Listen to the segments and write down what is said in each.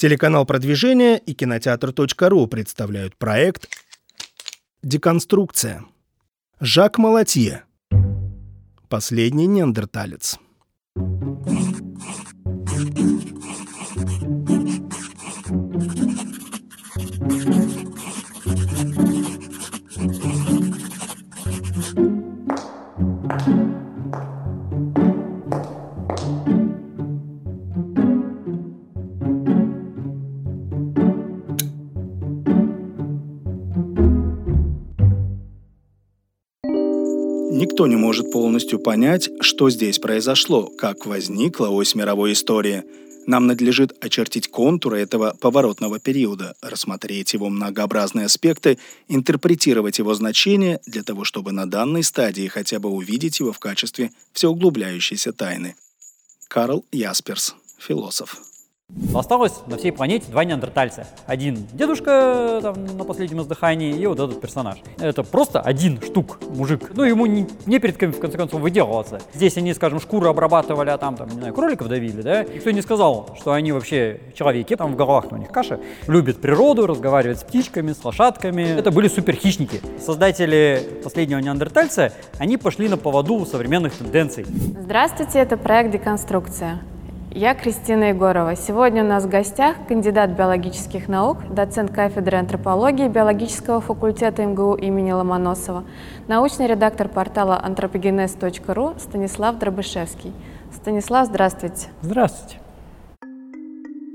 Телеканал продвижения и кинотеатр.ру представляют проект «Деконструкция». Жак Малатье. Последний неандерталец. Никто не может полностью понять, что здесь произошло, как возникла ось мировой истории. Нам надлежит очертить контуры этого поворотного периода, рассмотреть его многообразные аспекты, интерпретировать его значение для того, чтобы на данной стадии хотя бы увидеть его в качестве всеуглубляющейся тайны. Карл Ясперс, философ. Осталось на всей планете два неандертальца. Один дедушка там, на последнем издыхании и вот этот персонаж. Это просто один штук мужик. Ну, ему не, не перед кем, в конце концов, выделываться. Здесь они, скажем, шкуру обрабатывали, а там, там, не знаю, кроликов давили, да? Никто не сказал, что они вообще человеки, там в головах у них каша, любят природу, разговаривают с птичками, с лошадками. Это были суперхищники. Создатели последнего неандертальца, они пошли на поводу современных тенденций. Здравствуйте, это проект «Деконструкция». Я Кристина Егорова. Сегодня у нас в гостях кандидат биологических наук, доцент кафедры антропологии биологического факультета МГУ имени Ломоносова, научный редактор портала антропогенез.ру Станислав Дробышевский. Станислав, здравствуйте. Здравствуйте.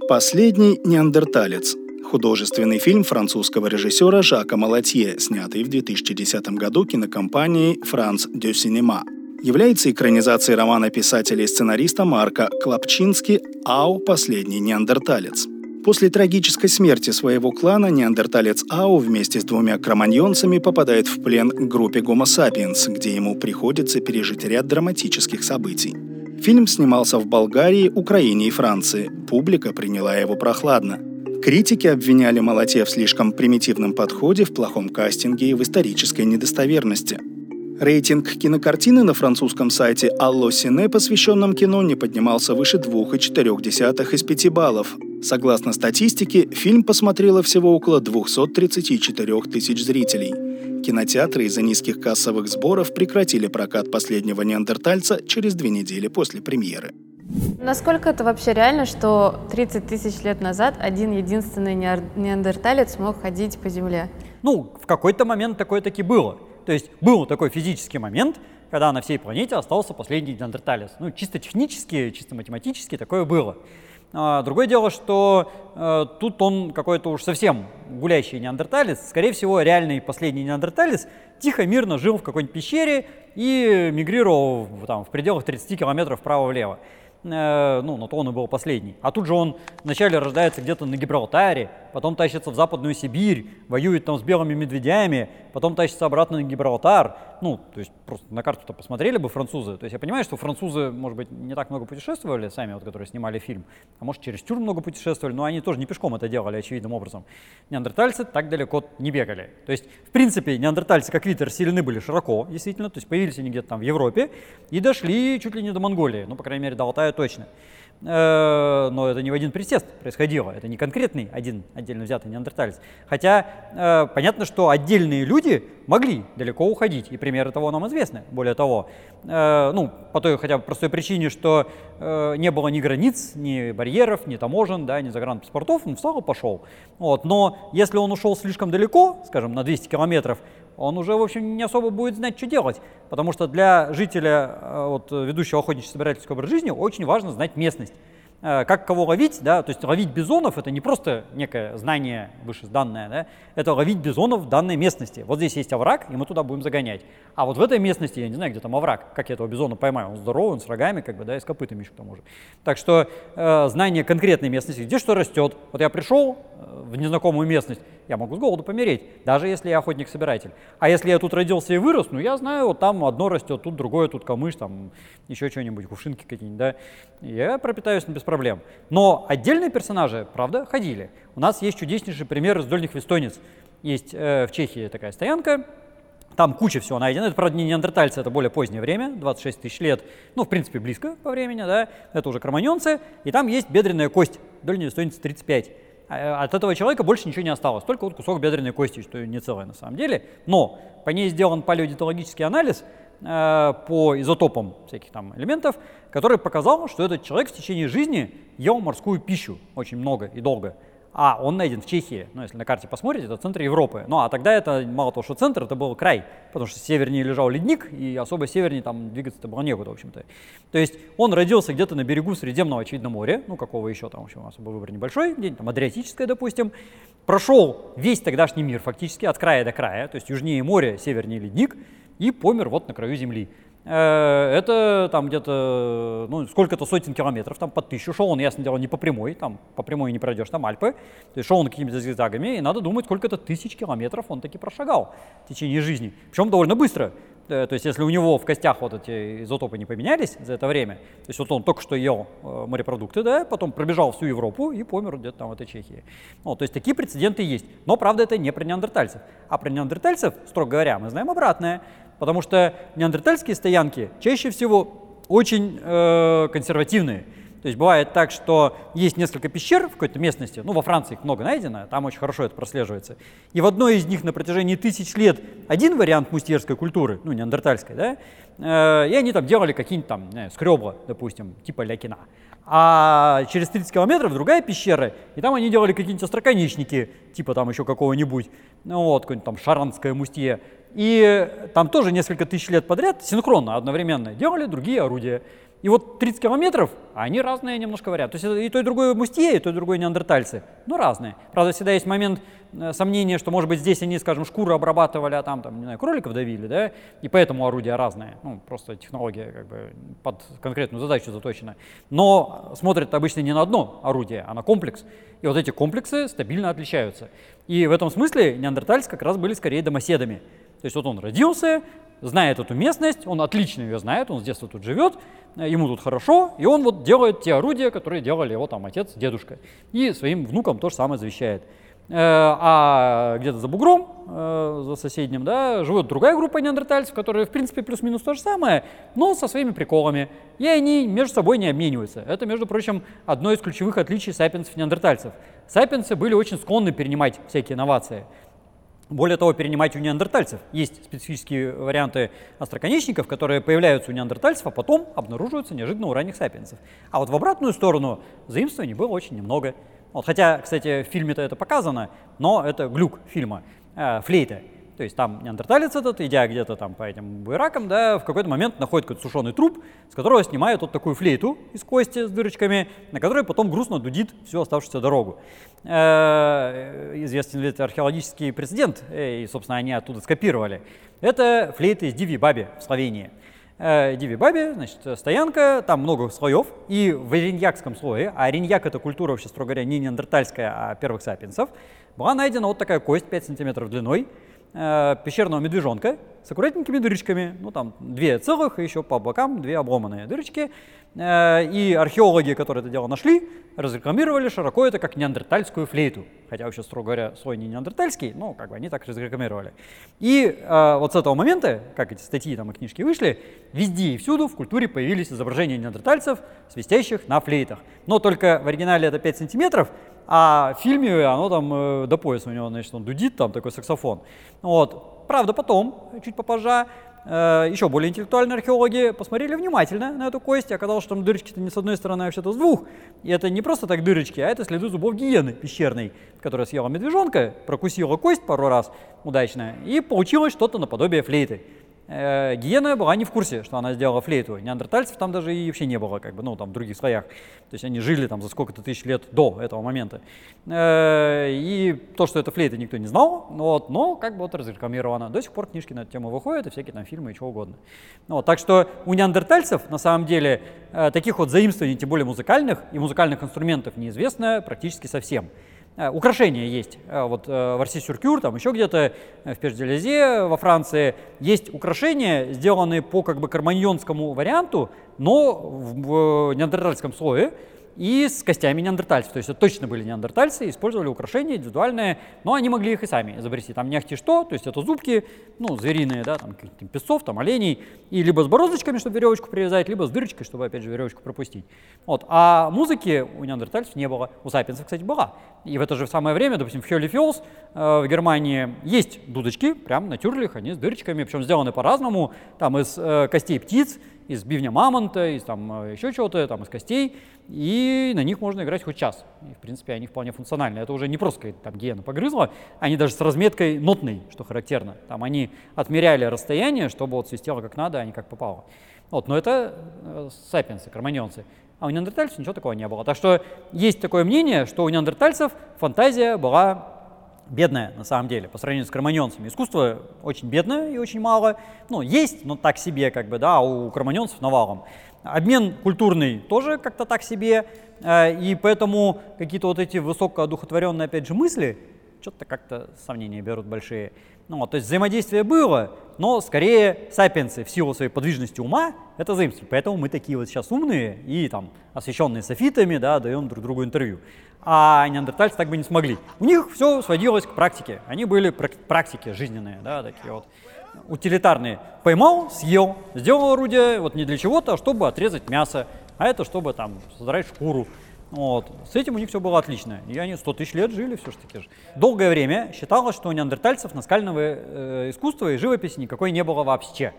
Последний неандерталец. Художественный фильм французского режиссера Жака Малатье, снятый в 2010 году кинокомпанией «Франс де Синема» является экранизацией романа писателя и сценариста Марка Клапчински «Ау. Последний неандерталец». После трагической смерти своего клана неандерталец Ау вместе с двумя кроманьонцами попадает в плен к группе Homo sapiens, где ему приходится пережить ряд драматических событий. Фильм снимался в Болгарии, Украине и Франции. Публика приняла его прохладно. Критики обвиняли Малате в слишком примитивном подходе, в плохом кастинге и в исторической недостоверности – Рейтинг кинокартины на французском сайте Allo Cine, посвященном кино, не поднимался выше 2,4 из 5 баллов. Согласно статистике, фильм посмотрело всего около 234 тысяч зрителей. Кинотеатры из-за низких кассовых сборов прекратили прокат последнего неандертальца через две недели после премьеры. Насколько это вообще реально, что 30 тысяч лет назад один единственный неандерталец мог ходить по земле? Ну, в какой-то момент такое таки было. То есть был такой физический момент, когда на всей планете остался последний неандерталец. Ну, чисто технически, чисто математически такое было. А, другое дело, что э, тут он какой-то уж совсем гулящий неандерталец. Скорее всего, реальный последний неандерталец тихо, мирно жил в какой-нибудь пещере и мигрировал там, в пределах 30 километров вправо-влево. Э, ну, на то он и был последний. А тут же он вначале рождается где-то на Гибралтаре, потом тащится в Западную Сибирь, воюет там с белыми медведями, потом тащится обратно на Гибралтар. Ну, то есть просто на карту-то посмотрели бы французы. То есть я понимаю, что французы, может быть, не так много путешествовали сами, вот, которые снимали фильм, а может, через чересчур много путешествовали, но они тоже не пешком это делали очевидным образом. Неандертальцы так далеко не бегали. То есть, в принципе, неандертальцы как вид расселены были широко, действительно, то есть появились они где-то там в Европе и дошли чуть ли не до Монголии, ну, по крайней мере, до Алтая точно. Э, но это не в один присест происходило, это не конкретный один отдельно взятый неандерталец. Хотя э, понятно, что отдельные люди могли далеко уходить, и примеры того нам известны. Более того, э, ну, по той хотя бы простой причине, что не было ни границ, ни барьеров, ни таможен, да, ни загранпаспортов, он встал и пошел. Вот. Но если он ушел слишком далеко, скажем, на 200 километров, он уже, в общем, не особо будет знать, что делать. Потому что для жителя, э, вот, ведущего охотничьо-собирательский образ жизни, очень важно знать местность. Э, как кого ловить, да, то есть ловить бизонов это не просто некое знание вышесданное, да, это ловить бизонов в данной местности. Вот здесь есть овраг, и мы туда будем загонять. А вот в этой местности, я не знаю, где там овраг, как я этого бизона поймаю, он здоровый, он с рогами, как бы, да, и с копытами еще к тому же. Так что э, знание конкретной местности, где что растет. Вот я пришел э, в незнакомую местность, я могу с голоду помереть, даже если я охотник-собиратель. А если я тут родился и вырос, ну я знаю, вот там одно растет, тут другое, тут камыш, там еще что-нибудь, кувшинки какие-нибудь, да. Я пропитаюсь без проблем. Но отдельные персонажи, правда, ходили. У нас есть чудеснейший пример из дольних вестонец. Есть э, в Чехии такая стоянка, там куча всего найдено. Это, правда, не неандертальцы, это более позднее время, 26 тысяч лет. Ну, в принципе, близко по времени, да. Это уже кроманьонцы. И там есть бедренная кость доля недостойницы 35. А, от этого человека больше ничего не осталось, только вот кусок бедренной кости, что не целое на самом деле. Но по ней сделан палеодитологический анализ э, по изотопам всяких там элементов, который показал, что этот человек в течение жизни ел морскую пищу очень много и долго. А он найден в Чехии, ну, если на карте посмотрите, это центр Европы. Ну, а тогда это, мало того, что центр, это был край, потому что севернее лежал ледник, и особо севернее там двигаться-то было некуда, в общем-то. То есть он родился где-то на берегу Средиземного, очевидно, моря, ну, какого еще там, в общем, особо выбор небольшой, где-нибудь там Адриатическое, допустим. Прошел весь тогдашний мир фактически, от края до края, то есть южнее море, севернее ледник, и помер вот на краю земли. Э, это там где-то, ну, сколько-то сотен километров, там под тысячу. Шел он, ясно дело, не по прямой, там по прямой не пройдешь, там Альпы. То есть шел он какими-то зигзагами, и надо думать, сколько-то тысяч километров он таки прошагал в течение жизни. Причем довольно быстро. Э, то есть если у него в костях вот эти изотопы не поменялись за это время, то есть вот он только что ел э, морепродукты, да, потом пробежал всю Европу и помер где-то там в этой Чехии. Ну, то есть такие прецеденты есть. Но, правда, это не про неандертальцев. А про неандертальцев, строго говоря, мы знаем обратное. Потому что неандертальские стоянки чаще всего очень э, консервативные. То есть бывает так, что есть несколько пещер в какой-то местности, ну во Франции их много найдено, там очень хорошо это прослеживается. И в одной из них на протяжении тысяч лет один вариант мустьерской культуры, ну неандертальской, да, э, и они там делали какие-нибудь там знаю, скребла, допустим, типа лякина. А через 30 километров другая пещера, и там они делали какие-нибудь остроконечники, типа там еще какого-нибудь, ну вот, какое-нибудь там шаранское мустье. И там тоже несколько тысяч лет подряд синхронно, одновременно делали другие орудия. И вот 30 километров, они разные немножко варианты. То есть и то, и другое мустье, и то, и другое неандертальцы. Но разные. Правда, всегда есть момент э, сомнения, что, может быть, здесь они, скажем, шкуру обрабатывали, а там, там не знаю, кроликов давили, да, и поэтому орудия разные. Ну, просто технология как бы под конкретную задачу заточена. Но смотрят обычно не на одно орудие, а на комплекс. И вот эти комплексы стабильно отличаются. И в этом смысле неандертальцы как раз были скорее домоседами. То есть вот он родился, знает эту местность, он отлично ее знает, он с детства тут живет, ему тут хорошо, и он вот делает те орудия, которые делали его там отец, дедушка. И своим внукам то же самое завещает. Э, а где-то за бугром, э, за соседним, да, живет другая группа неандертальцев, которые, в принципе, плюс-минус то же самое, но со своими приколами. И они между собой не обмениваются. Это, между прочим, одно из ключевых отличий сапиенсов и неандертальцев. Сапиенсы были очень склонны перенимать всякие инновации. Более того, перенимать у неандертальцев. Есть специфические варианты остроконечников, которые появляются у неандертальцев, а потом обнаруживаются неожиданно у ранних сапиенсов. А вот в обратную сторону заимствований было очень немного. Вот, хотя, кстати, в фильме-то это показано, но это глюк фильма, э, флейта. То есть там неандерталец этот, идя где-то там по этим буеракам, да, в какой-то момент находит какой-то сушеный труп, с которого снимает вот такую флейту из кости с дырочками, на которой потом грустно дудит всю оставшуюся дорогу. Э, известен ведь археологический прецедент, э, и, собственно, они оттуда скопировали. Это флейта из Диви Баби в Словении. Э, Диви Баби, значит, стоянка, там много слоев, и в ориньякском слое, а ориньяк это культура, вообще, строго говоря, не неандертальская, а первых сапиенсов, была найдена вот такая кость 5 сантиметров длиной, пещерного медвежонка с аккуратненькими дырочками, ну там две целых, и еще по бокам две обломанные дырочки. Э, и археологи, которые это дело нашли, разрекламировали широко это как неандертальскую флейту. Хотя вообще, строго говоря, слой не неандертальский, но как бы они так разрекламировали. И э, вот с этого момента, как эти статьи там и книжки вышли, везде и всюду в культуре появились изображения неандертальцев, свистящих на флейтах. Но только в оригинале это 5 сантиметров, а в фильме оно там э, до пояса у него, значит, он дудит, там такой саксофон. Вот. Правда, потом, чуть попозже, э, еще более интеллектуальные археологи посмотрели внимательно на эту кость, и оказалось, что там дырочки-то не с одной стороны, а вообще-то с двух. И это не просто так дырочки, а это следы зубов гиены пещерной, которая съела медвежонка, прокусила кость пару раз удачно, и получилось что-то наподобие флейты. Э, Гиена была не в курсе, что она сделала флейту. Неандертальцев там даже и вообще не было, как бы, ну, там, в других слоях. То есть они жили там за сколько-то тысяч лет до этого момента. Э, и то, что это флейта, никто не знал, вот, но как бы вот разрекламировано. До сих пор книжки на эту тему выходят, и всякие там фильмы и чего угодно. Вот, так что у неандертальцев, на самом деле, э, таких вот заимствований, тем более музыкальных, и музыкальных инструментов неизвестно практически совсем. Э, украшения есть. Э, вот э, в Арси-Сюркюр, там еще где-то в Пеш-де-Лезе во Франции есть украшения, сделанные по как бы карманьонскому варианту, но в неандертальском слое. И с костями неандертальцев. То есть это точно были неандертальцы, использовали украшения индивидуальные, но они могли их и сами изобрести. Там не ахти что, то есть это зубки, ну, звериные, да, там каких-то песцов, там оленей, и либо с бороздочками, чтобы веревочку привязать, либо с дырочкой, чтобы, опять же, веревочку пропустить. Вот. А музыки у неандертальцев не было. У сапиенсов, кстати, была. И в это же самое время, допустим, в Хёли э, в Германии есть дудочки, прям на тюрлих, они с дырочками, причем сделаны по-разному, там из э, костей птиц, из бивня мамонта, из там э, еще чего-то, там из костей, и на них можно играть хоть час. И, в принципе, они вполне функциональны. Это уже не просто какая-то там гиена погрызла, они даже с разметкой нотной, что характерно. Там они отмеряли расстояние, чтобы вот свистело как надо, а не как попало. Вот, но это э, сапиенсы, кроманьонцы. А у неандертальцев ничего такого не было. Так что есть такое мнение, что у неандертальцев фантазия была бедная на самом деле по сравнению с кроманьонцами. Искусство очень бедное и очень мало. Ну, есть, но так себе, как бы, да, а у кроманьонцев навалом. Обмен культурный тоже как-то так себе, э, и поэтому какие-то вот эти высокоодухотворенные, опять же, мысли, что-то как-то сомнения берут большие. Ну, то есть взаимодействие было, но скорее сапиенсы в силу своей подвижности ума это заимствовали. Поэтому мы такие вот сейчас умные и там освещенные софитами, да, даем друг другу интервью а неандертальцы так бы не смогли. У них все сводилось к практике. Они были практики жизненные, да, такие вот утилитарные. Поймал, съел, сделал орудие, вот не для чего-то, а чтобы отрезать мясо, а это чтобы там содрать шкуру. Вот. С этим у них все было отлично. И они 100 тысяч лет жили все же таки же. Долгое время считалось, что у неандертальцев наскального э, искусства и живописи никакой не было вообще.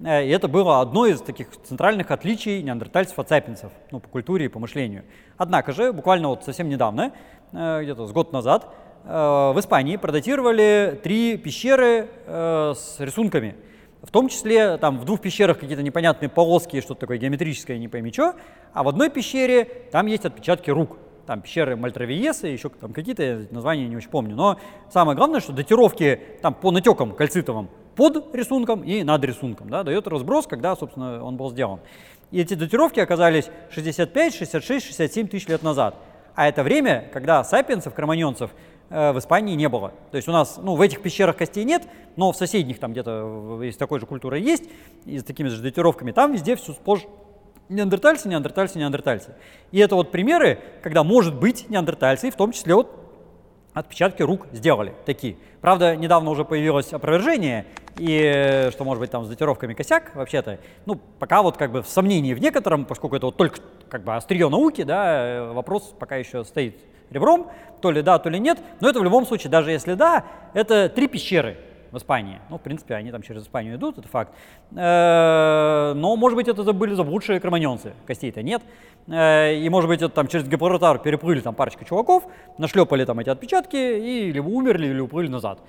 Э, и это было одно из таких центральных отличий неандертальцев от сапиенсов, ну, по культуре и по мышлению. Однако же, буквально вот совсем недавно, э, где-то с год назад, э, в Испании продатировали три пещеры с рисунками. В том числе там в двух пещерах какие-то непонятные полоски, что-то такое геометрическое, не пойми что, а в одной пещере там есть отпечатки рук. Там пещеры Мальтравиеса, еще там какие-то названия не очень помню. Но самое главное, что датировки там по натекам кальцитовым под рисунком и над рисунком, да, дает разброс, когда, собственно, он был сделан. И эти датировки оказались 65, 66, 67 тысяч лет назад. А это время, когда сапиенсов, кроманьонцев, в Испании не было. То есть у нас, ну, в этих пещерах костей нет, но в соседних там где-то из такой же культуры есть, и с такими же датировками, там везде все сплошь неандертальцы, неандертальцы, неандертальцы. И это вот примеры, когда, может быть, неандертальцы, в том числе вот отпечатки рук сделали такие. Правда, недавно уже появилось опровержение, и э, что может быть там с датировками косяк вообще-то. Ну, пока вот как бы в сомнении в некотором, поскольку это вот только как бы острие науки, да, э, вопрос пока еще стоит ребром, то ли да, то ли нет. Но это в любом случае, даже если да, это три пещеры в Испании. Ну, в принципе, они там через Испанию идут, это факт. Э, но, может быть, это были заблудшие кроманьонцы, костей-то нет. Э, и, может быть, это там через Гибралтар переплыли там парочка чуваков, нашлепали там эти отпечатки и либо умерли, или уплыли назад.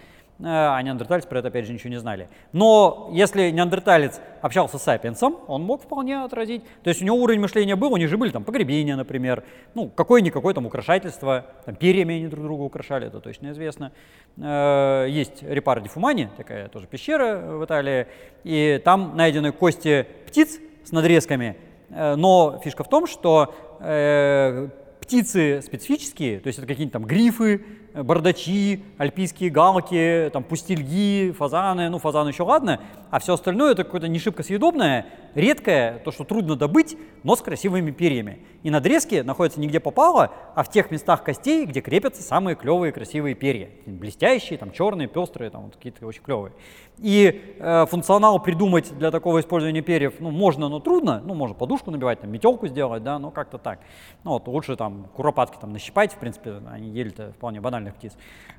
Э, а неандертальцы про это, опять же, ничего не знали. Но если неандерталец общался с сапиенсом, он мог вполне отразить. То есть у него уровень мышления был, у них же были там погребения, например, ну, какое-никакое там украшательство, там перьями они друг друга украшали, это точно известно. Э, есть Репар ди Фумани, такая тоже пещера в Италии, и там найдены кости птиц с надрезками, э, но фишка в том, что птицы специфические, то есть это какие-нибудь там грифы, бардачи, альпийские галки, там пустельги, фазаны, ну фазаны еще ладно, а все остальное это какое-то не шибко съедобное, редкое, то, что трудно добыть, но с красивыми перьями. И надрезки находятся нигде попало, а в тех местах костей, где крепятся самые клевые красивые перья. Блестящие, там черные, пестрые, там вот какие-то очень клевые. И э, функционал придумать для такого использования перьев, ну, можно, но трудно. Ну, можно подушку набивать, там, метелку сделать, да, но как-то так. Ну, вот лучше там куропатки там нащипать, в принципе, они ели-то вполне банальных птиц.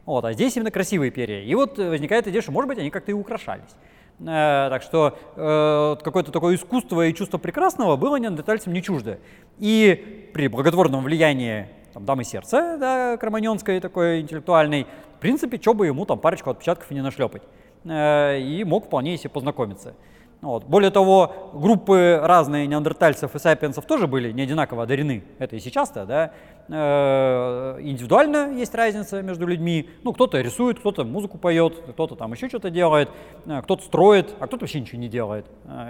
Вот, а здесь именно красивые перья. И вот возникает идея, что, может быть, они как-то и украшались. Э, так что э, какое-то такое искусство и чувство прекрасного было неандертальцам не чуждо. И при благотворном влиянии там, дамы сердца, да, кроманьонской такой интеллектуальной, в принципе, что бы ему там парочку отпечатков и не нашлепать. Э, и мог вполне себе познакомиться. Вот. Более того, группы разные неандертальцев и сапиенсов тоже были не одинаково одарены. Это и сейчас-то, да. Э, индивидуально есть разница между людьми. Ну, кто-то рисует, кто-то музыку поет, кто-то там еще что-то делает, э, кто-то строит, а кто-то вообще ничего не делает.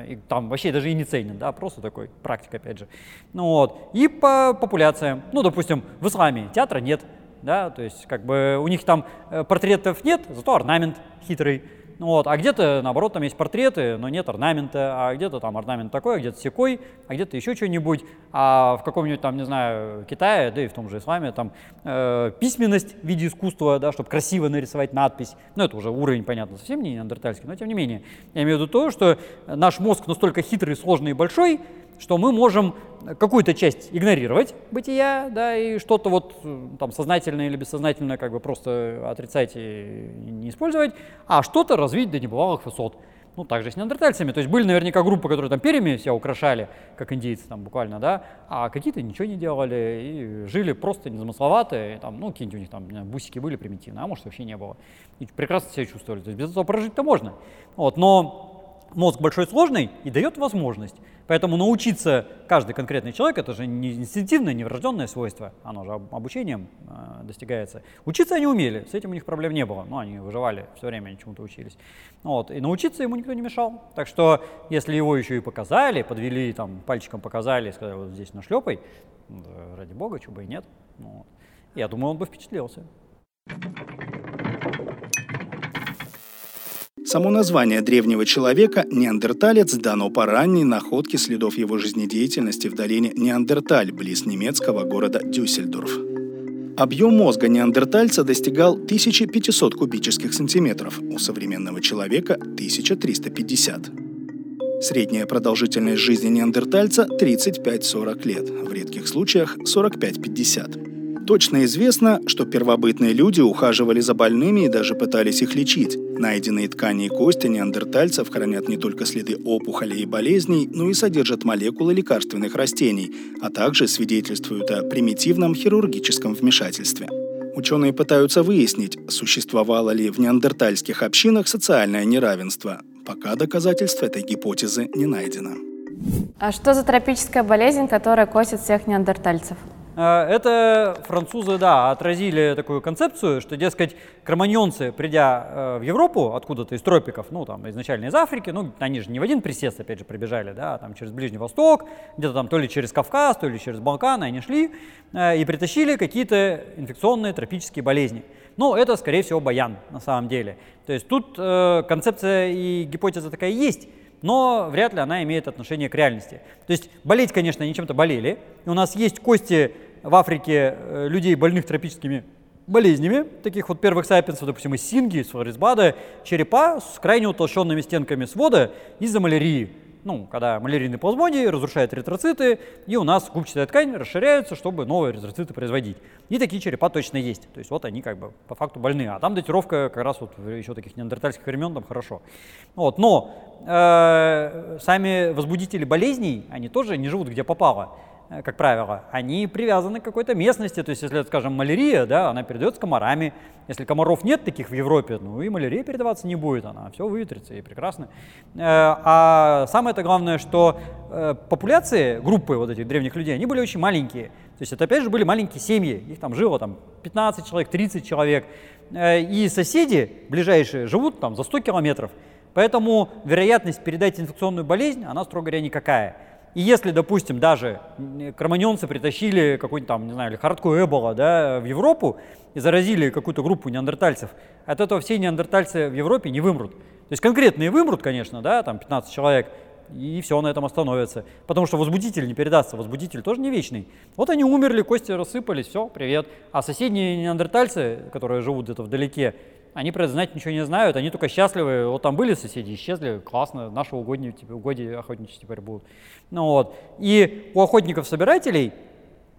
И там вообще даже и не ценен, да, просто такой практик, опять же. Ну, вот. И по популяциям. Ну, допустим, в исламе театра нет, да, то есть как бы у них там портретов нет, зато орнамент хитрый. Вот. А где-то, наоборот, там есть портреты, но нет орнамента, а где-то там орнамент такой, а где-то секой, а где-то еще что-нибудь. А в каком-нибудь там, не знаю, Китае, да и в том же исламе, там э, письменность в виде искусства, да, чтобы красиво нарисовать надпись. Ну, это уже уровень, понятно, совсем не неандертальский, но тем не менее. Я имею в виду то, что наш мозг настолько хитрый, сложный и большой, что мы можем какую-то часть игнорировать бытия, да, и что-то вот там сознательное или бессознательное как бы просто отрицать и не использовать, а что-то развить до небывалых высот. Ну, также с неандертальцами. То есть были наверняка группы, которые там перьями себя украшали, как индейцы там буквально, да, а какие-то ничего не делали и жили просто незамысловато, и, там, ну, какие-нибудь у них там бусики были примитивные, а может вообще не было. И прекрасно себя чувствовали. То есть без этого прожить-то можно. Вот, но мозг большой сложный и дает возможность. Поэтому научиться каждый конкретный человек, это же не инстинктивное, не врожденное свойство, оно же обучением э, достигается. Учиться они умели, с этим у них проблем не было, ну, они выживали все время, они чему-то учились. Вот, и научиться ему никто не мешал. Так что, если его еще и показали, подвели, там, пальчиком показали, сказали, вот здесь нашлепай, ради бога, чего бы и нет. Ну, я думаю, он бы впечатлился. Само название древнего человека «неандерталец» дано по ранней находке следов его жизнедеятельности в долине Неандерталь, близ немецкого города Дюссельдорф. Объем мозга неандертальца достигал 1500 кубических сантиметров, у современного человека 1350. Средняя продолжительность жизни неандертальца 35-40 лет, в редких случаях 45-50. Точно известно, что первобытные люди ухаживали за больными и даже пытались их лечить. Найденные ткани и кости неандертальцев хранят не только следы опухолей и болезней, но и содержат молекулы лекарственных растений, а также свидетельствуют о примитивном хирургическом вмешательстве. Ученые пытаются выяснить, существовало ли в неандертальских общинах социальное неравенство. Пока доказательств этой гипотезы не найдено. А что за тропическая болезнь, которая косит всех неандертальцев? Э, это французы, да, отразили такую концепцию, что, дескать, кроманьонцы, придя э, в Европу откуда-то из тропиков, ну, там, изначально из Африки, ну, они же не в один присест, опять же, прибежали, да, там, через Ближний Восток, где-то там то ли через Кавказ, то ли через Балканы они шли э, и притащили какие-то инфекционные тропические болезни. Ну, это, скорее всего, баян на самом деле. То есть тут концепция и гипотеза такая есть, но вряд ли она имеет отношение к реальности. То есть болеть, конечно, они чем-то болели. У нас есть кости в Африке э, людей, больных тропическими болезнями, таких вот первых сапиенсов, допустим, из Синги, из Флорисбада, черепа с крайне утолщенными стенками свода из-за малярии. Ну, когда малярийный плазмодий разрушает эритроциты, и у нас губчатая ткань расширяется, чтобы новые эритроциты производить. И такие черепа точно есть. То есть вот они как бы по факту больны. А там датировка как раз вот еще таких неандертальских времен там хорошо. Вот. Но э, сами возбудители болезней, они тоже не живут где попало. Э, как правило, они привязаны к какой-то местности. То есть, если, скажем, малярия, да, она передается комарами. Если комаров нет таких в Европе, ну и малярия передаваться не будет, она все выветрится и прекрасно. Э, а самое это главное, что э, популяции, группы вот этих древних людей, они были очень маленькие. То есть это опять же были маленькие семьи, их там жило там 15 человек, 30 человек. И соседи ближайшие живут там за 100 километров. Поэтому вероятность передать инфекционную болезнь, она, строго говоря, никакая. И если, допустим, даже кроманьонцы притащили какой-нибудь там, не знаю, лихорадку Эбола да, в Европу и заразили какую-то группу неандертальцев, от этого все неандертальцы в Европе не вымрут. То есть конкретные вымрут, конечно, да, там 15 человек, и все на этом остановится. Потому что возбудитель не передастся, возбудитель тоже не вечный. Вот они умерли, кости рассыпались, все, привет. А соседние неандертальцы, которые живут где-то вдалеке, они про это знать ничего не знают, они только счастливы. Вот там были соседи, исчезли, классно, наши угодья, типа, угодья охотничьи теперь будут. Ну, вот. И у охотников-собирателей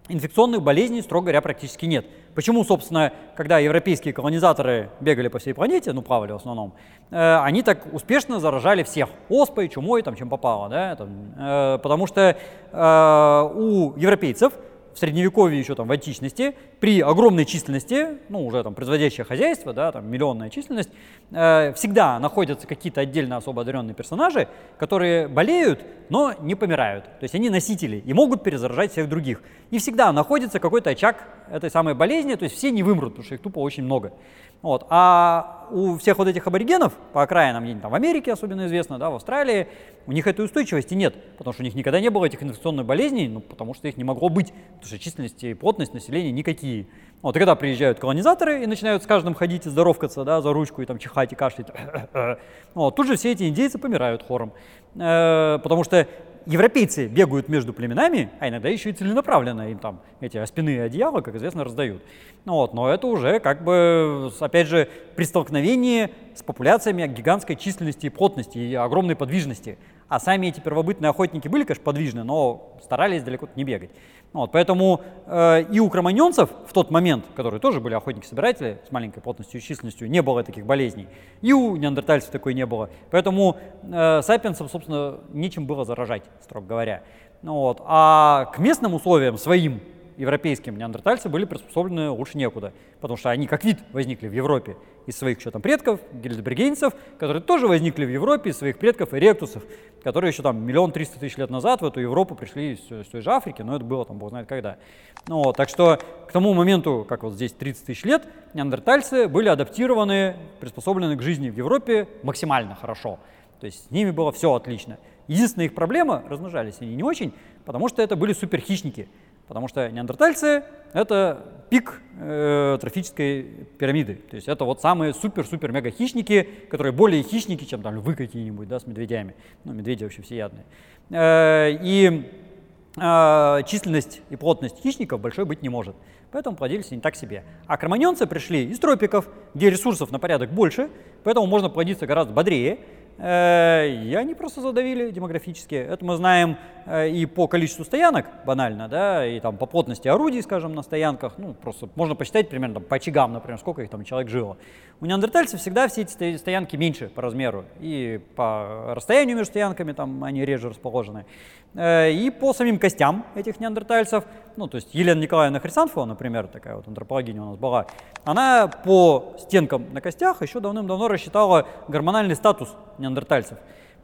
инфекционных болезней, строго говоря, практически нет. Почему, собственно, когда европейские колонизаторы бегали по всей планете, ну, плавали в основном, э, они так успешно заражали всех оспой, чумой, там, чем попало, да, там, э, потому что э, у европейцев в средневековье, еще там в античности, при огромной численности, ну уже там производящее хозяйство, да, там миллионная численность, э, всегда находятся какие-то отдельно особо одаренные персонажи, которые болеют, но не помирают. То есть они носители и могут перезаражать всех других. И всегда находится какой-то очаг этой самой болезни, то есть все не вымрут, потому что их тупо очень много. Вот. А у всех вот этих аборигенов по окраинам, где-нибудь там в Америке особенно известно, да, в Австралии, у них этой устойчивости нет, потому что у них никогда не было этих инфекционных болезней, ну, потому что их не могло быть, потому что численность и плотность населения никакие. Вот, и когда приезжают колонизаторы и начинают с каждым ходить и здоровкаться, да, за ручку и там чихать и кашлять, вот, тут же все эти индейцы помирают хором. Э, потому что европейцы бегают между племенами, а иногда еще и целенаправленно им там эти оспенные одеяла, как известно, раздают. Ну, вот, но это уже как бы, опять же, при столкновении с популяциями гигантской численности и плотности, и огромной подвижности. А сами эти первобытные охотники были, конечно, подвижны, но старались далеко не бегать. Вот, поэтому э, и у кроманьонцев в тот момент, которые тоже были охотники-собиратели с маленькой плотностью и численностью, не было таких болезней. И у неандертальцев такой не было. Поэтому э, сапиенсам, собственно, нечем было заражать, строго говоря. Ну, вот. А к местным условиям своим европейским неандертальцы были приспособлены лучше некуда, потому что они как вид возникли в Европе из своих еще там предков, гельдебергейнцев, которые тоже возникли в Европе из своих предков эректусов, которые еще там миллион триста тысяч лет назад в эту Европу пришли из, из той же Африки, но это было там бог знает когда. Ну, так что к тому моменту, как вот здесь 30 тысяч лет, неандертальцы были адаптированы, приспособлены к жизни в Европе максимально хорошо. То есть с ними было все отлично. Единственная их проблема, размножались они не очень, потому что это были суперхищники. Потому что неандертальцы — это пик э, трофической пирамиды. То есть это вот самые супер-супер-мега хищники, которые более хищники, чем там львы какие-нибудь, да, с медведями. Ну, медведи вообще всеядные. Э, и э, численность и плотность хищников большой быть не может. Поэтому плодились они так себе. А кроманьонцы пришли из тропиков, где ресурсов на порядок больше, поэтому можно плодиться гораздо бодрее, и они просто задавили демографически. Это мы знаем э, и по количеству стоянок, банально, да, и там по плотности орудий, скажем, на стоянках. Ну, просто можно посчитать примерно там, по очагам, например, сколько их там человек жило. У неандертальцев всегда все эти стоянки меньше по размеру. И по расстоянию между стоянками там они реже расположены. Э, и по самим костям этих неандертальцев, ну, то есть Елена Николаевна Хрисанфова, например, такая вот антропологиня у нас была, она по стенкам на костях еще давным-давно рассчитала гормональный статус неандертальцев.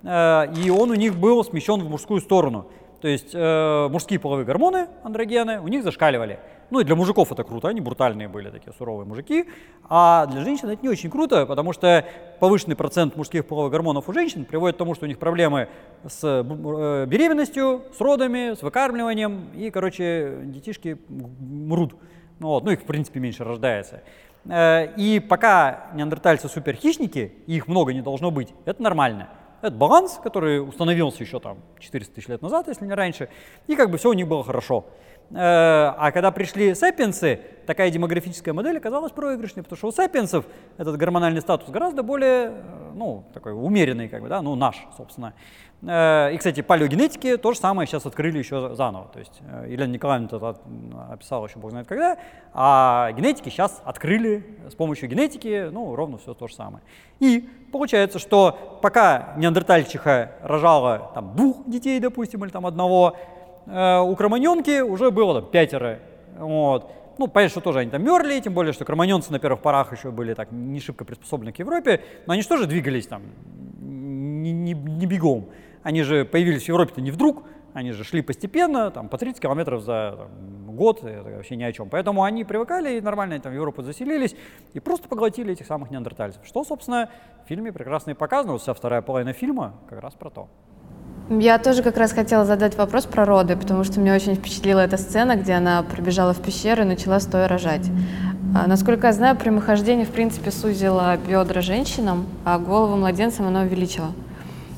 Э, и он у них был смещен в мужскую сторону. То есть э, мужские половые гормоны, андрогены, у них зашкаливали. Ну и для мужиков это круто, они брутальные были, такие суровые мужики. А для женщин это не очень круто, потому что повышенный процент мужских половых гормонов у женщин приводит к тому, что у них проблемы с э, беременностью, с родами, с выкармливанием, и, короче, детишки мрут. Ну, вот, ну их, в принципе, меньше рождается. Э, и пока неандертальцы суперхищники, и их много не должно быть, это нормально. Это баланс, который установился еще там 400 тысяч лет назад, если не раньше, и как бы все у них было хорошо. Э, а когда пришли сапиенсы, такая демографическая модель оказалась проигрышной, потому что у сапиенсов этот гормональный статус гораздо более, э, ну, такой умеренный, как бы, да, ну, наш, собственно. Э, и, кстати, палеогенетики то же самое сейчас открыли еще заново. То есть Елена Николаевна это описала еще бог знает когда, а генетики сейчас открыли с помощью генетики, ну, ровно все то же самое. И получается, что пока неандертальчиха рожала там двух детей, допустим, или там одного, Э, у кроманьонки уже было там, пятеро. Вот. Ну, понятно, что тоже они там мерли, тем более, что кроманьонцы на первых порах еще были так не шибко приспособлены к Европе, но они же тоже двигались там не, не, не бегом. Они же появились в Европе-то не вдруг, они же шли постепенно, там, по 30 километров за там, год, это вообще ни о чем. Поэтому они привыкали и нормально там, в Европу заселились и просто поглотили этих самых неандертальцев. Что, собственно, в фильме прекрасно и показано. Вот вся вторая половина фильма как раз про то. Я тоже как раз хотела задать вопрос про роды, потому что меня очень впечатлила эта сцена, где она пробежала в пещеру и начала стоя рожать. А, насколько я знаю, прямохождение, в принципе, сузило бедра женщинам, а голову младенцам оно увеличило.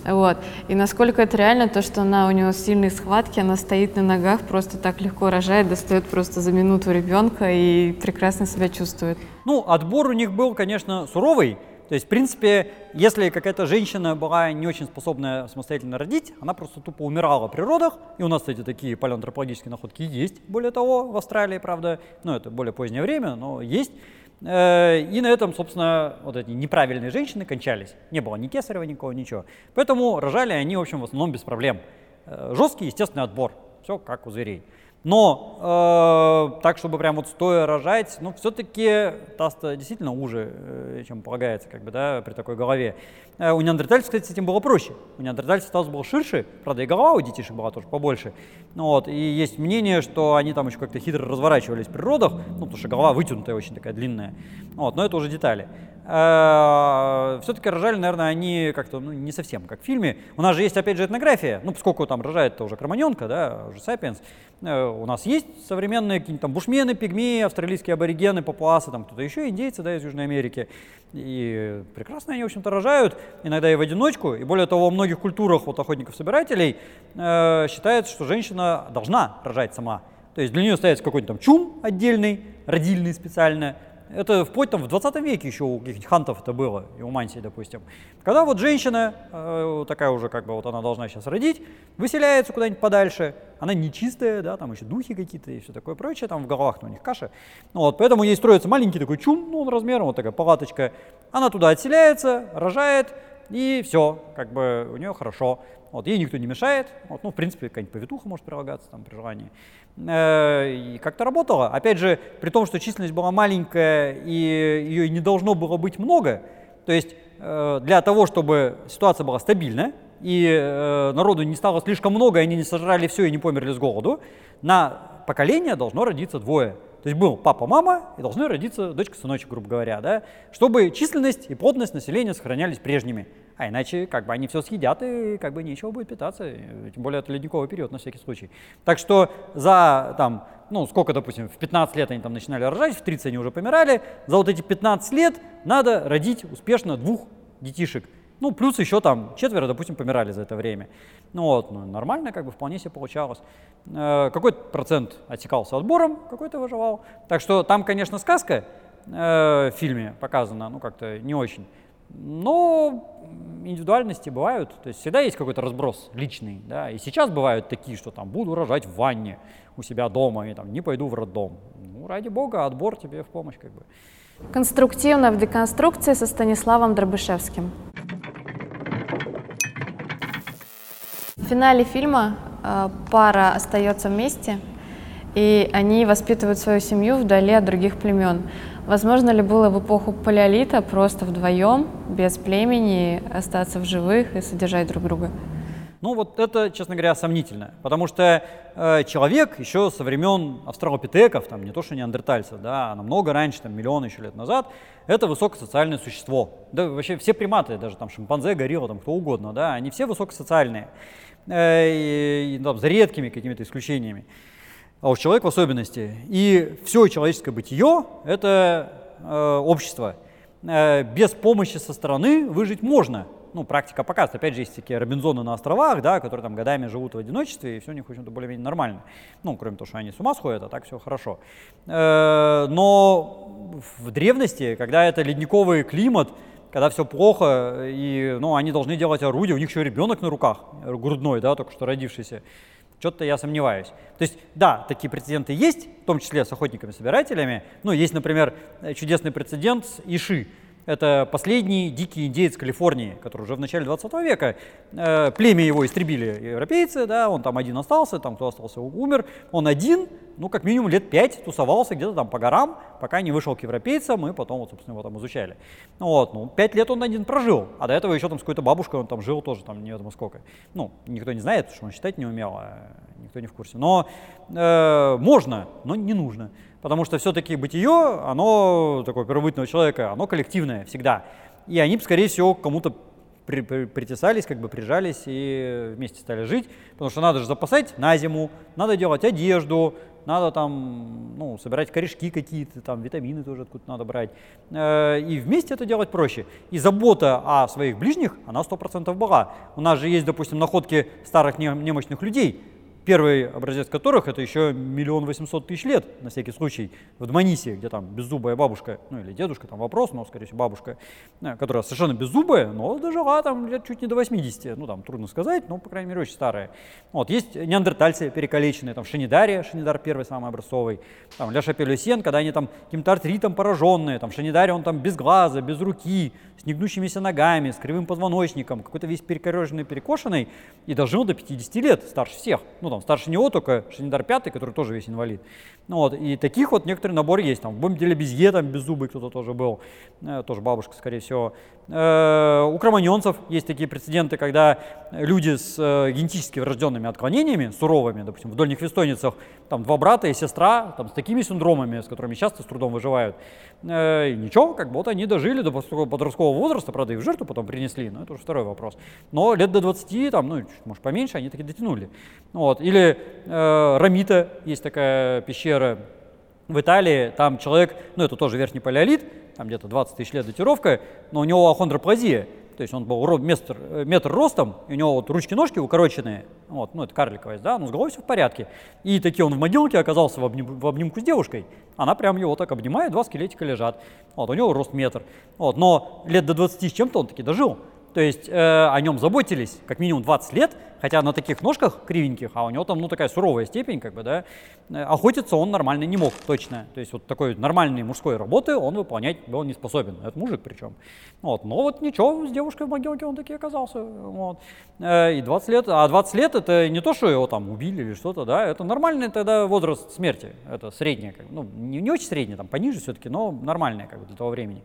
Вот. И насколько это реально, то, что она у нее сильные схватки, она стоит на ногах, просто так легко рожает, достает просто за минуту ребенка и прекрасно себя чувствует. Ну, отбор у них был, конечно, суровый, то есть, в принципе, если какая-то женщина была не очень способная самостоятельно родить, она просто тупо умирала при родах. И у нас, кстати, такие палеоантропологические находки есть, более того, в Австралии, правда. Ну, это более позднее время, но есть. Э, и на этом, собственно, вот эти неправильные женщины кончались. Не было ни кесарева никого, ничего. Поэтому рожали они, в общем, в основном без проблем. Э, жесткий естественный отбор. Все как у зверей. Но э, так, чтобы прям вот стоя рожать, ну, все-таки таз действительно уже, э, чем полагается, как бы, да, при такой голове. Э, у неандертальцев, кстати, с этим было проще. У неандертальцев таз был ширше, правда, и голова у детишек была тоже побольше. Ну, вот, и есть мнение, что они там еще как-то хитро разворачивались при родах, ну, потому что голова вытянутая очень такая длинная. Вот, но это уже детали. Э, все-таки рожали, наверное, они как-то ну, не совсем как в фильме. У нас же есть, опять же, этнография, ну, поскольку там рожает-то уже кроманенка, да, уже сапиенс, э, у нас есть современные какие-нибудь там бушмены, пигмеи, австралийские аборигены, папуасы, там кто-то еще, индейцы, да, из Южной Америки. И прекрасно они, в общем-то, рожают, иногда и в одиночку. И более того, во многих культурах вот охотников-собирателей э, считается, что женщина должна рожать сама. То есть для нее ставится какой-то там чум отдельный, родильный специально, это вплоть там в 20 веке еще у каких-нибудь хантов это было, и у мантии, допустим. Когда вот женщина, э, такая уже как бы вот она должна сейчас родить, выселяется куда-нибудь подальше, она нечистая, да, там еще духи какие-то и все такое прочее, там в головах у них каша. Ну, вот, поэтому ей строится маленький такой чум, ну, он размером, вот такая палаточка. Она туда отселяется, рожает, и все, как бы у нее хорошо. Вот, ей никто не мешает. Вот, ну, в принципе, какая-нибудь повитуха может прилагаться там при желании. Э, как-то работало. Опять же, при том, что численность была маленькая и ее не должно было быть много, то есть э, для того, чтобы ситуация была стабильная и э, народу не стало слишком много, и они не сожрали все и не померли с голоду, на поколение должно родиться двое. То есть был папа-мама и должны родиться дочка-сыночек, грубо говоря, да, чтобы численность и плотность населения сохранялись прежними. А иначе как бы они все съедят и как бы нечего будет питаться. Тем более это ледниковый период на всякий случай. Так что за там, ну сколько, допустим, в 15 лет они там начинали рожать, в 30 они уже помирали. За вот эти 15 лет надо родить успешно двух детишек. Ну, плюс еще там четверо, допустим, помирали за это время. Ну вот, ну, нормально, как бы вполне себе получалось. Э, какой-то процент отсекался отбором, какой-то выживал. Так что там, конечно, сказка э, в фильме показана, ну, как-то не очень. Но индивидуальности бывают, то есть всегда есть какой-то разброс личный, да, и сейчас бывают такие, что там буду рожать в ванне у себя дома и там не пойду в роддом. Ну, ради бога, отбор тебе в помощь как бы. Конструктивно в деконструкции со Станиславом Дробышевским. В финале фильма э, пара остается вместе, и они воспитывают свою семью вдали от других племен. Возможно ли было в эпоху палеолита просто вдвоем, без племени, остаться в живых и содержать друг друга? Ну вот это, честно говоря, сомнительно, потому что э, человек еще со времен австралопитеков, там не то что неандертальцев, да, а намного раньше, там миллионы еще лет назад, это высокосоциальное существо. Да вообще все приматы, даже там шимпанзе, горилла, там кто угодно, да, они все высокосоциальные, э, и, там, за редкими какими-то исключениями а уж человек в особенности. И все человеческое бытие – это э, общество. Э, без помощи со стороны выжить можно. Ну, практика показывает. Опять же, есть такие Робинзоны на островах, да, которые там годами живут в одиночестве, и все у них, в общем-то, более-менее нормально. Ну, кроме того, что они с ума сходят, а так все хорошо. Э, но в древности, когда это ледниковый климат, когда все плохо, и ну, они должны делать орудие, у них еще ребенок на руках, грудной, да, только что родившийся, что-то я сомневаюсь. То есть, да, такие прецеденты есть, в том числе с охотниками-собирателями. Ну, есть, например, чудесный прецедент с Иши. Это последний дикий индеец Калифорнии, который уже в начале 20 века, э, племя его истребили европейцы, да, он там один остался, там кто остался умер, он один, ну, как минимум лет пять тусовался где-то там по горам, пока не вышел к европейцам, и потом, вот, собственно, его там изучали. Вот, ну, пять лет он один прожил, а до этого еще там с какой-то бабушкой он там жил тоже, там, не ведомо сколько. Ну, никто не знает, потому что он считать не умел, а никто не в курсе. Но э, можно, но не нужно. Потому что все-таки бытие, оно, такое первобытного человека, оно коллективное всегда. И они, скорее всего, к кому-то при, при, притесались, как бы прижались и вместе стали жить, потому что надо же запасать на зиму, надо делать одежду, надо там, ну, собирать корешки какие-то, там, витамины тоже откуда надо брать. Э, и вместе это делать проще. И забота о своих ближних, она 100% была. У нас же есть, допустим, находки старых немощных людей, Первый образец которых это еще миллион восемьсот тысяч лет, на всякий случай, в Дманисе, где там беззубая бабушка, ну или дедушка, там вопрос, но, скорее всего, бабушка, э, которая совершенно беззубая, но дожила там лет чуть не до 80, ну там трудно сказать, но, по крайней мере, очень старая. Вот, есть неандертальцы перекалеченные, там Шанидария, Шанидар первый самый образцовый, там Ля Шапелюсен, когда они там каким-то артритом пораженные, там Шанидария, он там без глаза, без руки, с негнущимися ногами, с кривым позвоночником, какой-то весь перекореженный, перекошенный, и дожил до 50 лет, старше всех, ну там он старше него, только Шиндар пятый, который тоже весь инвалид. Ну, вот, и таких вот некоторый набор есть. Там, в Бомбе Безье, там беззубый кто-то тоже был, э, тоже бабушка, скорее всего. Э, у кроманьонцев есть такие прецеденты, когда люди с э, генетически врожденными отклонениями, суровыми, допустим, в дольних вестойницах, там два брата и сестра, там, с такими синдромами, с которыми часто с трудом выживают. Э, и ничего, как вот они дожили до подросткового возраста, правда, и в жертву потом принесли, но это уже второй вопрос. Но лет до 20, там, ну, может, поменьше, они таки дотянули. Вот. Или э, Рамита, есть такая пещера в Италии, там человек, ну, это тоже верхний палеолит, там где-то 20 тысяч лет датировка, но у него ахондроплазия, то есть он был метр, метр ростом, и у него вот ручки-ножки укороченные, вот, ну это карликовость, да, но с головой все в порядке. И таки он в могилке оказался в, обним, в обнимку с девушкой, она прям его так обнимает, два скелетика лежат, вот, у него рост метр, вот, но лет до 20 с чем-то он таки дожил. То есть э, о нем заботились как минимум 20 лет, хотя на таких ножках кривеньких, а у него там ну такая суровая степень, как бы, да, э, охотиться он нормально не мог, точно. То есть вот такой нормальной мужской работы он выполнять был не способен. Это мужик причем. Вот. Но вот ничего, с девушкой в могилке он таки оказался. Вот. Э, и 20 лет, а 20 лет это не то, что его там убили или что-то, да, это нормальный тогда возраст смерти. Это средняя, как, ну не, не очень средняя, там пониже все-таки, но нормальная как бы для того времени.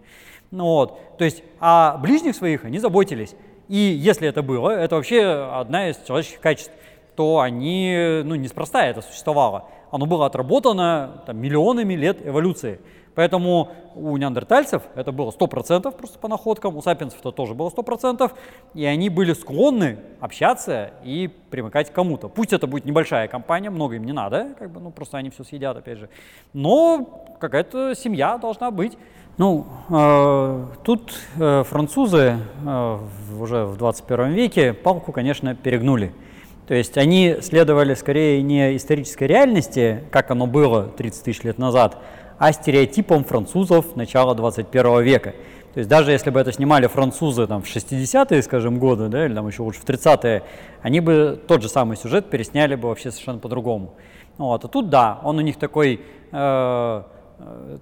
Ну, вот. То есть о ближних своих они заботились. И если это было, это вообще одна из человеческих качеств, то они, ну, неспроста это существовало. Оно было отработано там, миллионами лет эволюции. Поэтому у неандертальцев это было 100% просто по находкам, у сапиенсов это тоже было 100%, и они были склонны общаться и примыкать к кому-то. Пусть это будет небольшая компания, много им не надо, как бы, ну просто они все съедят, опять же. Но какая-то семья должна быть. Ну, э, тут э, французы э, уже в 21 веке палку, конечно, перегнули. То есть они следовали скорее не исторической реальности, как оно было 30 тысяч лет назад, а стереотипам французов начала 21 века. То есть даже если бы это снимали французы там, в 60-е, скажем, годы, да, или там еще лучше в 30-е, они бы тот же самый сюжет пересняли бы вообще совершенно по-другому. Вот. А тут да, он у них такой Э,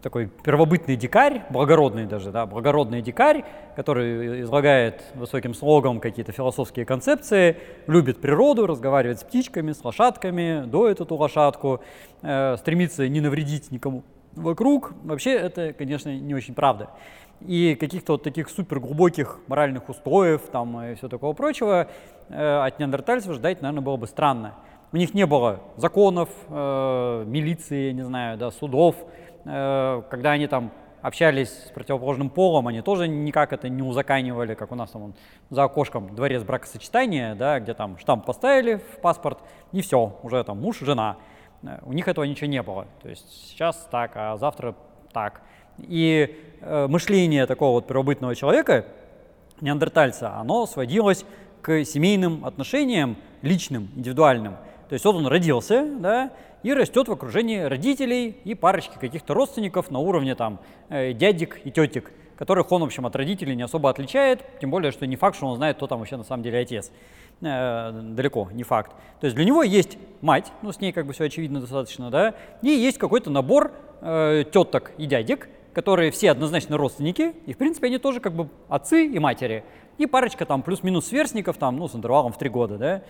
такой первобытный дикарь, благородный даже, да, благородный дикарь, который излагает высоким слогом какие-то философские концепции, любит природу, разговаривает с птичками, с лошадками, доит эту лошадку, э, стремится не навредить никому вокруг. Вообще это, конечно, не очень правда. И каких-то вот таких супер глубоких моральных устоев там и все такого прочего э, от неандертальцев ждать, наверное, было бы странно. У них не было законов, э, милиции, не знаю, да, судов, Э, когда они там общались с противоположным полом, они тоже никак это не узаканивали, как у нас там за окошком дворец бракосочетания, да, где там штамп поставили в паспорт, и все, уже там муж, жена. Э, у них этого ничего не было. То есть сейчас так, а завтра так. И э, мышление такого вот первобытного человека, неандертальца, оно сводилось к семейным отношениям, личным, индивидуальным. То есть вот он родился, да, и растет в окружении родителей и парочки каких-то родственников на уровне там э, дядек и тетек, которых он, в общем, от родителей не особо отличает, тем более, что не факт, что он знает, кто там вообще на самом деле отец. Э, далеко, не факт. То есть для него есть мать, ну с ней как бы все очевидно достаточно, да, и есть какой-то набор э, теток и дядек, которые все однозначно родственники, и в принципе они тоже как бы отцы и матери и парочка там плюс-минус сверстников, там, ну, с интервалом в три года, да.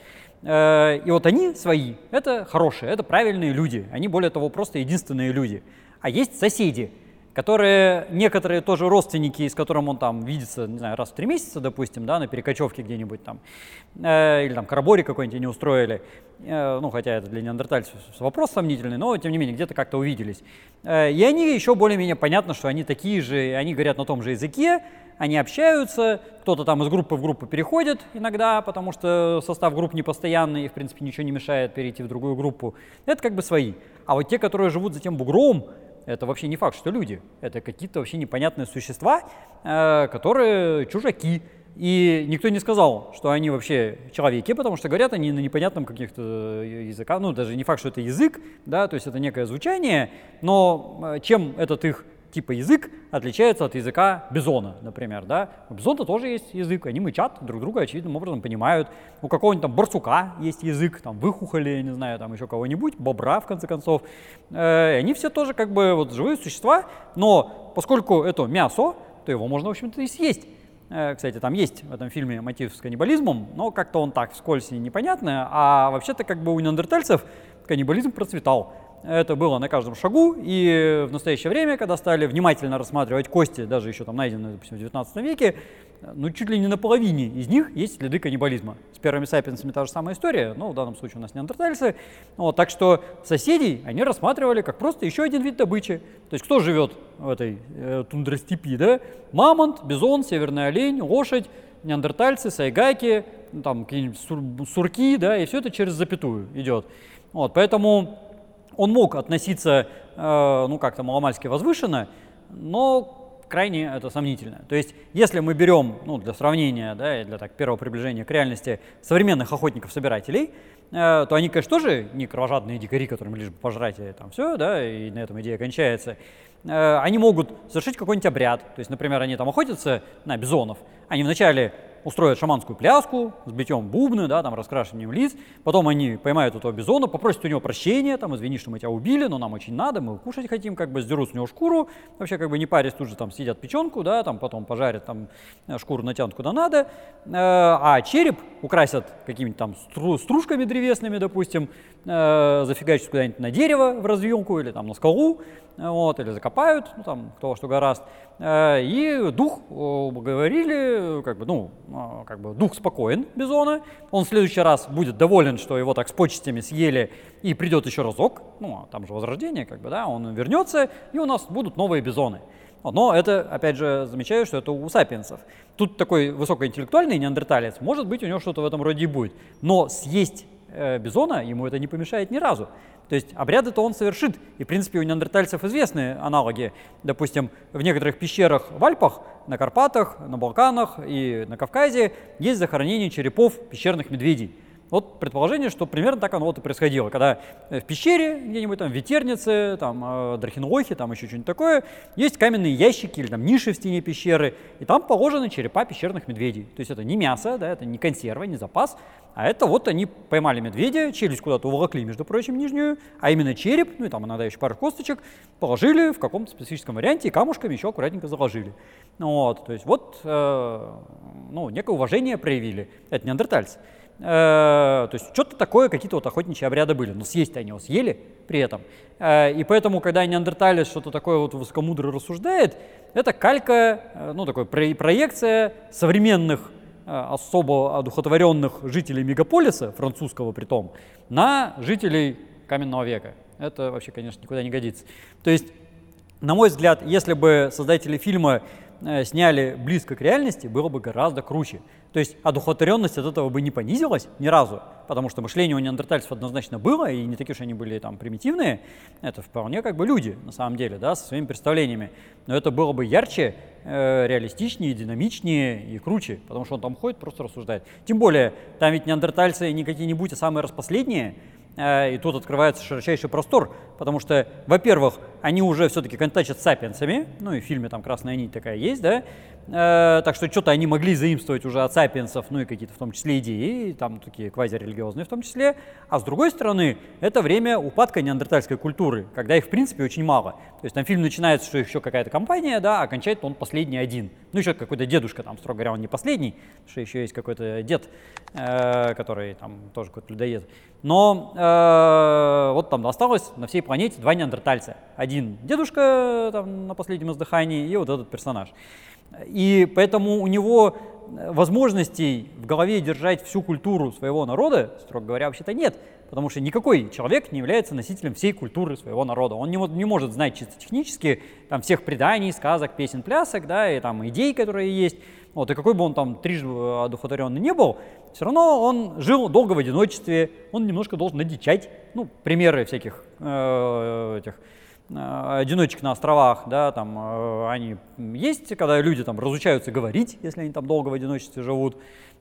Э, и вот они свои, это хорошие, это правильные люди, они, более того, просто единственные люди. А есть соседи, которые некоторые тоже родственники, с которым он там видится, не знаю, раз в три месяца, допустим, да, на перекочевке где-нибудь там, э, или там карабори какой-нибудь не устроили, э, ну, хотя это для неандертальцев вопрос сомнительный, но, тем не менее, где-то как-то увиделись. Э, и они еще более-менее понятно, что они такие же, они говорят на том же языке, они общаются, кто-то там из группы в группу переходит иногда, потому что состав групп не постоянный, и, в принципе, ничего не мешает перейти в другую группу. Это как бы свои. А вот те, которые живут за тем бугром, это вообще не факт, что люди. Это какие-то вообще непонятные существа, э, которые чужаки. И никто не сказал, что они вообще человеки, потому что говорят они на непонятном каких-то языках. Ну, даже не факт, что это язык, да, то есть это некое звучание, но э, чем этот их типа язык отличается от языка бизона, например, да. У бизона тоже есть язык, они мычат, друг друга очевидным образом понимают. У какого-нибудь там барсука есть язык, там выхухоли, не знаю, там еще кого-нибудь, бобра, в конце концов. Э, они все тоже как бы вот живые существа, но поскольку это мясо, то его можно, в общем-то, и съесть. Э, кстати, там есть в этом фильме мотив с каннибализмом, но как-то он так вскользь и непонятно. А вообще-то как бы у неандертальцев каннибализм процветал. Это было на каждом шагу, и в настоящее время, когда стали внимательно рассматривать кости, даже еще там найденные, допустим, в 19 веке, ну, чуть ли не на половине из них есть следы каннибализма. С первыми сапиенсами та же самая история, но в данном случае у нас неандертальцы. Вот, так что соседей они рассматривали как просто еще один вид добычи. То есть кто живет в этой э, тундростепи, да? Мамонт, бизон, северный олень, лошадь, неандертальцы, сайгаки, там какие-нибудь сур, сурки, да, и все это через запятую идет. Вот, поэтому он мог относиться, э, ну, как-то маломальски возвышенно, но крайне это сомнительно. То есть, если мы берем, ну, для сравнения, да, и для так, первого приближения к реальности современных охотников-собирателей, э, то они, конечно, тоже не кровожадные дикари, которым лишь бы пожрать и там все, да, и на этом идея кончается. Э, они могут совершить какой-нибудь обряд. То есть, например, они там охотятся на бизонов. Они вначале устроят шаманскую пляску с битьем бубны, да, там, раскрашиванием лиц. Потом они поймают этого бизона, попросят у него прощения, там, извини, что мы тебя убили, но нам очень надо, мы кушать хотим, как бы сдерут с него шкуру, вообще как бы не парясь, тут же там сидят печенку, да, там потом пожарят, там э, шкуру натянут куда надо, э, а череп украсят какими-то там стружками древесными, допустим, э, зафигачат куда-нибудь на дерево в разъемку или там на скалу, вот, или закопают, ну, там, кто что гораст. Э, и дух говорили, как бы, ну, а, как бы дух спокоен Бизона, он в следующий раз будет доволен, что его так с почестями съели, и придет еще разок, ну, а там же возрождение, как бы, да, он вернется, и у нас будут новые Бизоны. Но это, опять же, замечаю, что это у сапиенсов. Тут такой высокоинтеллектуальный неандерталец, может быть, у него что-то в этом роде и будет. Но съесть э, бизона ему это не помешает ни разу. То есть обряды-то он совершит. И, в принципе, у неандертальцев известны аналоги. Допустим, в некоторых пещерах в Альпах, на Карпатах, на Балканах и на Кавказе есть захоронение черепов пещерных медведей. Вот предположение, что примерно так оно вот и происходило, когда в пещере где-нибудь там в Ветернице, там э, Драхенлохе, там еще что-нибудь такое, есть каменные ящики или там ниши в стене пещеры, и там положены черепа пещерных медведей. То есть это не мясо, да, это не консерва, не запас, а это вот они поймали медведя, челюсть куда-то уволокли, между прочим, нижнюю, а именно череп, ну и там иногда еще пару косточек, положили в каком-то специфическом варианте и камушками еще аккуратненько заложили. Вот, то есть вот, э, ну, некое уважение проявили. Это неандертальцы. Э, то есть что-то такое, какие-то вот охотничьи обряды были, но съесть они его съели при этом. Э, и поэтому, когда неандерталец что-то такое вот высокомудро рассуждает, это калька, э, ну, такой проекция современных особо одухотворенных жителей мегаполиса, французского притом, на жителей каменного века. Это вообще, конечно, никуда не годится. То есть, на мой взгляд, если бы создатели фильма сняли близко к реальности, было бы гораздо круче. То есть одухотворенность от этого бы не понизилась ни разу, потому что мышление у неандертальцев однозначно было, и не такие уж они были там примитивные. Это вполне как бы люди, на самом деле, да, со своими представлениями. Но это было бы ярче, э, реалистичнее, динамичнее и круче, потому что он там ходит, просто рассуждает. Тем более, там ведь неандертальцы не какие-нибудь, а самые распоследние, э, и тут открывается широчайший простор, потому что, во-первых, они уже все-таки контачат с сапиенсами, ну и в фильме там «Красная нить» такая есть, да, Э, так что что-то они могли заимствовать уже от сапиенсов, ну и какие-то в том числе идеи, там такие квазирелигиозные в том числе. А с другой стороны, это время упадка неандертальской культуры, когда их в принципе очень мало. То есть там фильм начинается, что еще какая-то компания, да, а кончает он последний один. Ну еще какой-то дедушка там, строго говоря, он не последний, что еще есть какой-то дед, э, который там тоже какой-то людоед. Но э, вот там осталось на всей планете два неандертальца. Один дедушка там, на последнем издыхании и вот этот персонаж. И поэтому у него э, возможностей в голове держать всю культуру своего народа, строго говоря, вообще-то нет. Потому что никакой человек не является носителем всей культуры своего народа. Он не, не может знать чисто технически там, всех преданий, сказок, песен, плясок, да, и там идей, которые есть. Вот, и какой бы он там трижды одухотворенный не был, все равно он жил долго в одиночестве, он немножко должен надичать. Ну, примеры всяких э, этих Э, одиночек на островах, да, там э, они есть, когда люди там разучаются говорить, если они там долго в одиночестве живут,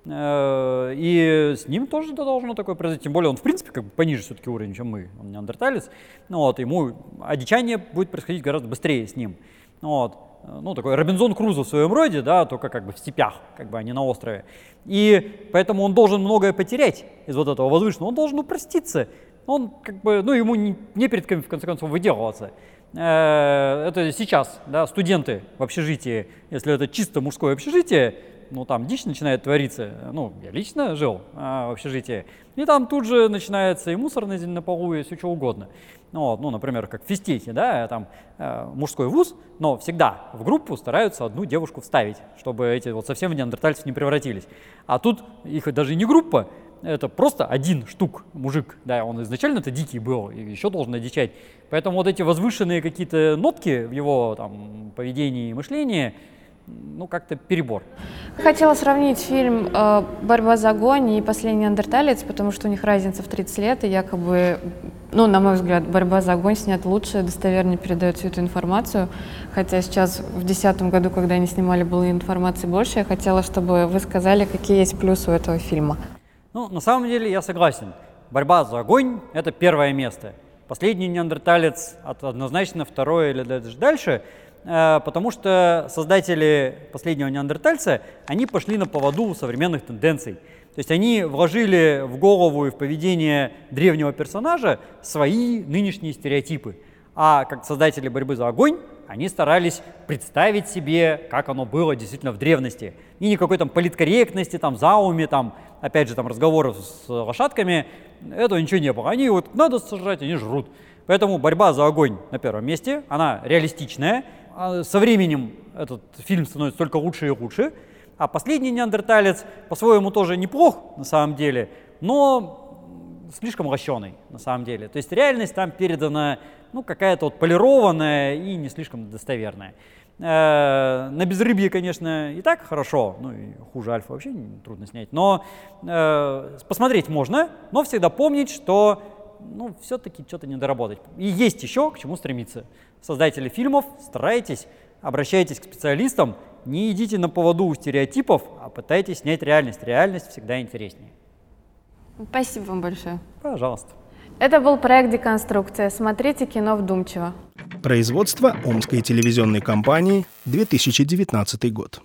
э, и с ним тоже должно такое произойти, тем более он в принципе как бы пониже все-таки уровень, чем мы, он неандерталец, ну, вот, ему одичание будет происходить гораздо быстрее с ним, вот, ну, такой Робинзон Крузо в своем роде, да, только как бы в степях, как бы, а не на острове. И поэтому он должен многое потерять из вот этого возвышенного, он должен упроститься, он как бы, ну, ему не, не перед кем, в конце концов, выделываться. Э, это сейчас, да, студенты в общежитии, если это чисто мужское общежитие, ну там дичь начинает твориться, ну я лично жил а, в общежитии, и там тут же начинается и мусор на, на полу, и все что угодно. Ну, вот, ну, например, как в физтехе, да, там э, мужской вуз, но всегда в группу стараются одну девушку вставить, чтобы эти вот совсем в неандертальцев не превратились. А тут их даже не группа, это просто один штук мужик, да, он изначально это дикий был и еще должен одичать. Поэтому вот эти возвышенные какие-то нотки в его там поведении и мышлении, ну, как-то перебор. Хотела сравнить фильм э, «Борьба за огонь» и «Последний неандерталец», потому что у них разница в 30 лет, и якобы, ну, на мой взгляд, «Борьба за огонь» снят лучше, достовернее передает всю эту информацию. Хотя сейчас, в 2010 году, когда они снимали, было информации больше. Я хотела, чтобы вы сказали, какие есть плюсы у этого фильма. Ну, на самом деле я согласен. Борьба за огонь – это первое место. Последний неандерталец однозначно второе или даже дальше, э, потому что создатели последнего неандертальца, они пошли на поводу современных тенденций. То есть они вложили в голову и в поведение древнего персонажа свои нынешние стереотипы. А как создатели борьбы за огонь, они старались представить себе, как оно было действительно в древности. И никакой там политкорректности, там, зауме, там, опять же, там, разговоров с лошадками, этого ничего не было. Они вот надо сожрать, они жрут. Поэтому борьба за огонь на первом месте, она реалистичная. А со временем этот фильм становится только лучше и лучше. А последний неандерталец по-своему тоже неплох на самом деле, но слишком лощеный на самом деле. То есть реальность там передана ну, какая-то вот полированная и не слишком достоверная. Э, на безрыбье, конечно, и так хорошо, ну и хуже альфа вообще трудно снять, но э, посмотреть можно, но всегда помнить, что ну, все-таки что-то не доработать. И есть еще к чему стремиться. Создатели фильмов, старайтесь, обращайтесь к специалистам, не идите на поводу у стереотипов, а пытайтесь снять реальность. Реальность всегда интереснее. Спасибо вам большое. Пожалуйста. Это был проект «Деконструкция». Смотрите кино вдумчиво. Производство Омской телевизионной компании, 2019 год.